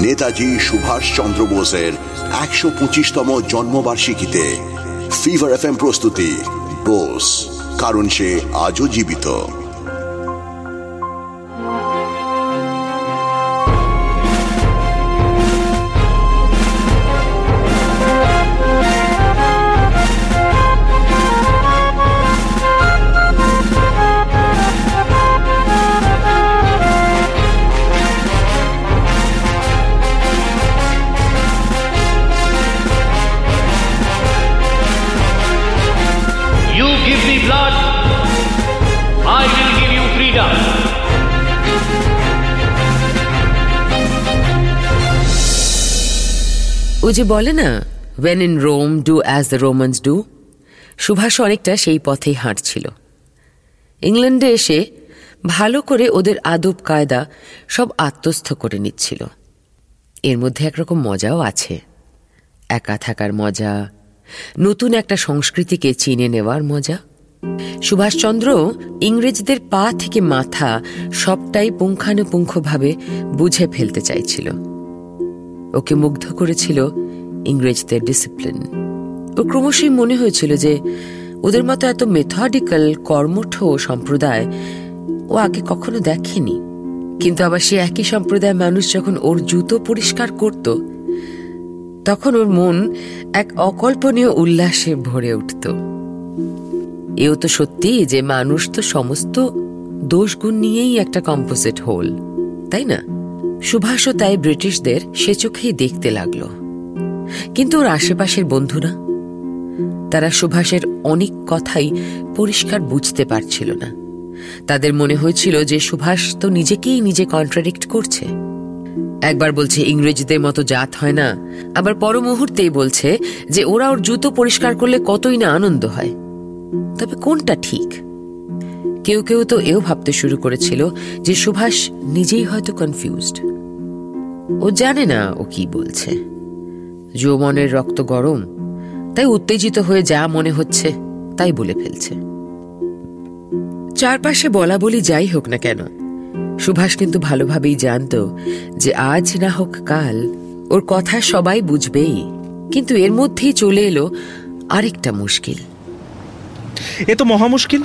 নেতাজি সুভাষ চন্দ্র বোসের একশো পঁচিশতম জন্মবার্ষিকীতে ফিভার এফ প্রস্তুতি। বোস, কারণ সে আজও জীবিত। ও যে বলে না when in Rome do as the Romans do Subhash অনেকটা সেই পথেই হাঁটছিল। ইংল্যান্ডে এসে ভালো করে ওদের আদব কায়দা সব আত্মস্থ করে নিচ্ছিল। এর মধ্যে একরকম মজাও আছে। একা থাকার মজা, নতুন একটা সংস্কৃতিকে চিনে নেওয়ার মজা। সুভাষচন্দ্র ইংরেজদের পা থেকে মাথা সবটাই পুঙ্খানুপুঙ্খভাবে বুঝে ফেলতে চাইছিল। ওকে মুগ্ধ করেছিল ইংরেজদের ডিসিপ্লিন ও ক্রমশই মনে হয়েছিল যে ওদের মতো এত মেথডিক্যাল কর্মঠ সম্প্রদায় ও আগে কখনো দেখেনি। কিন্তু আবার সে একই সম্প্রদায় মানুষ যখন ওর জুতো পরিষ্কার করত, তখন ওর মন এক অকল্পনীয় উল্লাসে ভরে উঠত। এও তো সত্যি যে মানুষ তো সমস্ত দোষগুণ নিয়েই একটা কম্পোজিট হোল তাই না? সুভাষও তাই ব্রিটিশদের সে চোখেই দেখতে লাগল। কিন্তু ওর আশেপাশের বন্ধুরা? তারা সুভাষের অনেক কথাই পরিষ্কার বুঝতে পারছিল না। তাদের মনে হয়েছিল যে সুভাষ তো নিজেকেই নিজে কন্ট্রাডিক্ট করছে। একবার বলছে, ইংরেজিদের মতো জাত হয় না। আবার পর মুহূর্তেই বলছে যে, ওরা ওর জুতো পরিষ্কার করলে কতই না আনন্দ হয়। তবে কোনটা ঠিক? কেউ কেউ তো এও ভাবতে শুরু করেছিল যে সুভাষ নিজেই হয়তো কনফিউজড ও জানে না ও কি বলছে। যৌবনের রক্ত গরম তাই উত্তেজিত হয়ে যা মনে হচ্ছে তাই বলে ফেলছে। চারপাশে বলা বলি যাই হোক না কেন সুভাষ কিন্তু ভালোভাবেই জানত যে আজ না হোক কাল ওর কথা সবাই বুঝবেই কিন্তু এর মধ্যেই চলে এলো আরেকটা মুশকিল। এ তো মহা মুশকিল।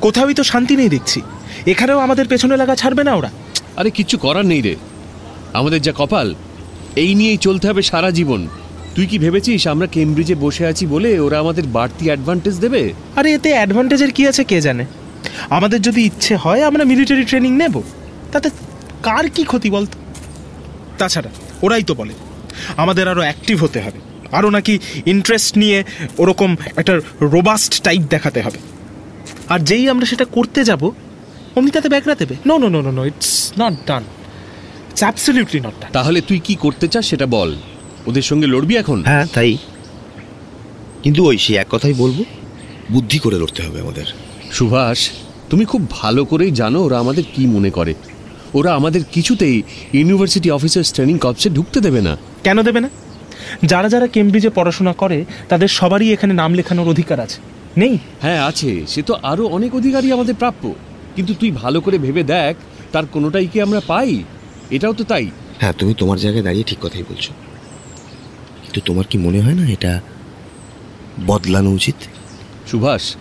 কোথাওই তো শান্তি নেই দেখছি। এখানেও আমাদের পেছনে লাগা ছাড়বে না ওরা। আরে কিচ্ছু করার নেই রে। আমাদের যা কপাল, এই নিয়েই চলতে হবে সারা জীবন। তুই কি ভেবেছিস আমরা কেমব্রিজে বসে আছি বলে ওরা আমাদের বাড়তি অ্যাডভান্টেজ দেবে? আরে এতে অ্যাডভান্টেজের কি আছে কে জানে? আমাদের যদি ইচ্ছে হয় আমরা মিলিটারি ট্রেনিং নেব। তাতে কার কি ক্ষতি বলতো? তাছাড়া, ওরাই তো বলে, আমাদের আরও অ্যাক্টিভ হতে হবে। আরও নাকি ইন্টারেস্ট নিয়ে ওরকম একটা রোবাস্ট টাইপ দেখাতে হবে। আর যেই আমরা সেটা করতে যাব, অমনি তাতে ব্যাকরা দেবে। No no no no no it's not done it's absolutely not তাহলে তুই কি করতে চাস সেটা বল। ওদের সঙ্গে লড়বি এখন? হ্যাঁ তাই। কিন্তু ওই সে এক কথাই বলব বুদ্ধি করে লড়তে হবে আমাদের। সুভাষ তুমি খুব ভালো করেই জানো ওরা আমাদের কি মনে করে। ওরা আমাদের কিছুতেই ইউনিভার্সিটি অফিসার্স ট্রেনিং কপসে ঢুকতে দেবে না। কেন দেবে না? যারা যারা কেমব্রিজে পড়াশোনা করে তাদের সবারই এখানে নাম লেখানোর অধিকার আছে। নেই? হ্যাঁ আছে। সে তো আরও অনেক অধিকারই আমাদের প্রাপ্য। কিন্তু তুই ভালো করে ভেবে দেখ তার কোনোটাই কি আমরা পাই? এটাও তো তাই। হ্যাঁ তুমি তোমার জায়গায় দাঁড়িয়ে ঠিক কথাই বলছো। কিন্তু তোমার কি মনে হয় না এটা বদলানো উচিত? সুভাষ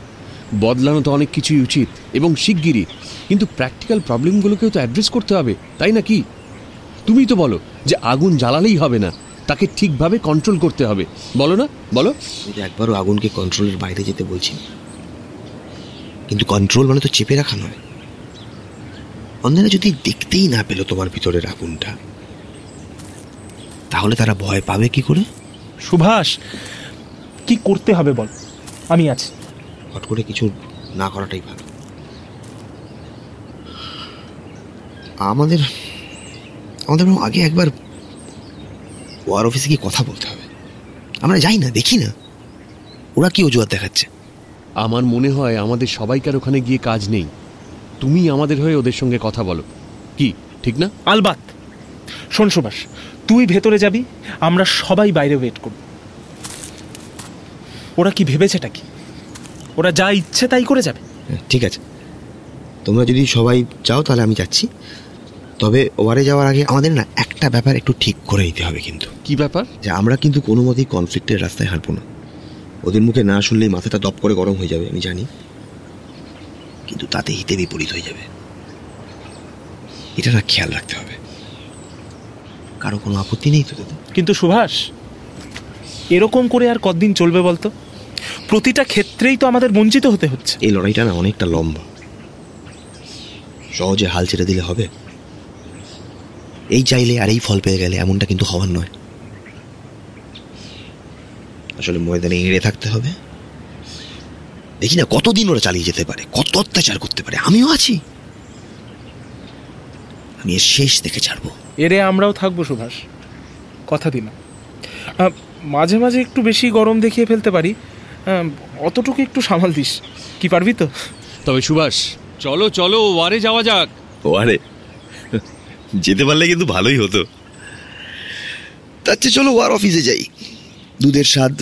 বদলানো তো অনেক কিছুই উচিত এবং শিগগিরই। কিন্তু প্র্যাকটিক্যাল প্রবলেমগুলোকেও তো অ্যাড্রেস করতে হবে তাই না কি তুমি তো বলো যে আগুন জ্বালালেই হবে না তাকে ঠিকভাবে কন্ট্রোল করতে হবে। বলো না বলো। একবারও আগুনকে কন্ট্রোলের বাইরে যেতে বলছি কিন্তু কন্ট্রোল মানে তো চেপে রাখা নয়। অন্যরা যদি দেখতেই না পেল তোমার ভিতরের আগুনটা তাহলে তারা ভয় পাবে কি করে? সুভাষ কি করতে হবে বল? আমি আছি। হট করে কিছু না করাটাই ভালো। আমাদের আমাদের আগে একবার ওয়ার অফিসে গিয়ে কথা বলতে হবে। আমরা যাই না দেখি না। ওরা কি অজুহাত দেখাচ্ছে? আমার মনে হয় আমাদের সবাইকার ওখানে গিয়ে কাজ নেই। তুমি আমাদের হয়ে ওদের সঙ্গে কথা বলো। কি ঠিক না? আলবাত শোন সুভাষ তুই ভেতরে যাবি আমরা সবাই বাইরে ওয়েট করব। ওরা কি ভেবেছেটা কি? ওরা যা ইচ্ছে তাই করে যাবে। হ্যাঁ, ঠিক আছে। তোমরা যদি সবাই যাও তাহলে আমি যাচ্ছি। তবে ওয়ারে যাওয়ার আগে আমাদের না একটা ব্যাপার একটু ঠিক করে নিতে হবে কিন্তু। কি ব্যাপার? যে আমরা কিন্তু কোনো মতেই কনফ্লিক্টের রাস্তায় হাঁটবো না। ওদের মুখে না শুনলেই মাথাটা দপ করে গরম হয়ে যাবে আমি জানি। কিন্তু তাতে হিতে বিপরীত হয়ে যাবে। এটা না খেয়াল রাখতে হবে। কারও কোনো আপত্তি নেই তো কিন্তু সুভাষ এরকম করে আর কতদিন চলবে বলতো? প্রতিটা ক্ষেত্রেই তো আমাদের বঞ্চিত হতে হচ্ছে। এই লড়াইটা না অনেকটা লম্বা। সহজে হাল ছেড়ে দিলে হবে। এই চাইলে আর এই ফল পেয়ে গেলে এমনটা কিন্তু হওয়ার নয়। আসলে ময়দানে এড়ে থাকতে হবে। দেখি না কতদিন ওরা চালিয়ে যেতে পারে কত অত্যাচার করতে পারে আমিও আছি। আমি এর শেষ দেখে ছাড়বো। এরে আমরাও থাকব সুভাষ। কথা দিলাম। আহ, মাঝে মাঝে একটু বেশি গরম দেখিয়ে ফেলতে পারি। অতটুকু একটু সামাল দিস। কি পারবি তো? তবে সুভাষ চলো চলো ওয়ারে যাওয়া যাক। ও আরে যেতে পারলে কিন্তু ভালোই হতো। তার চেয়ে চলো ওয়ার অফিসে যাই। দুধের স্বাদ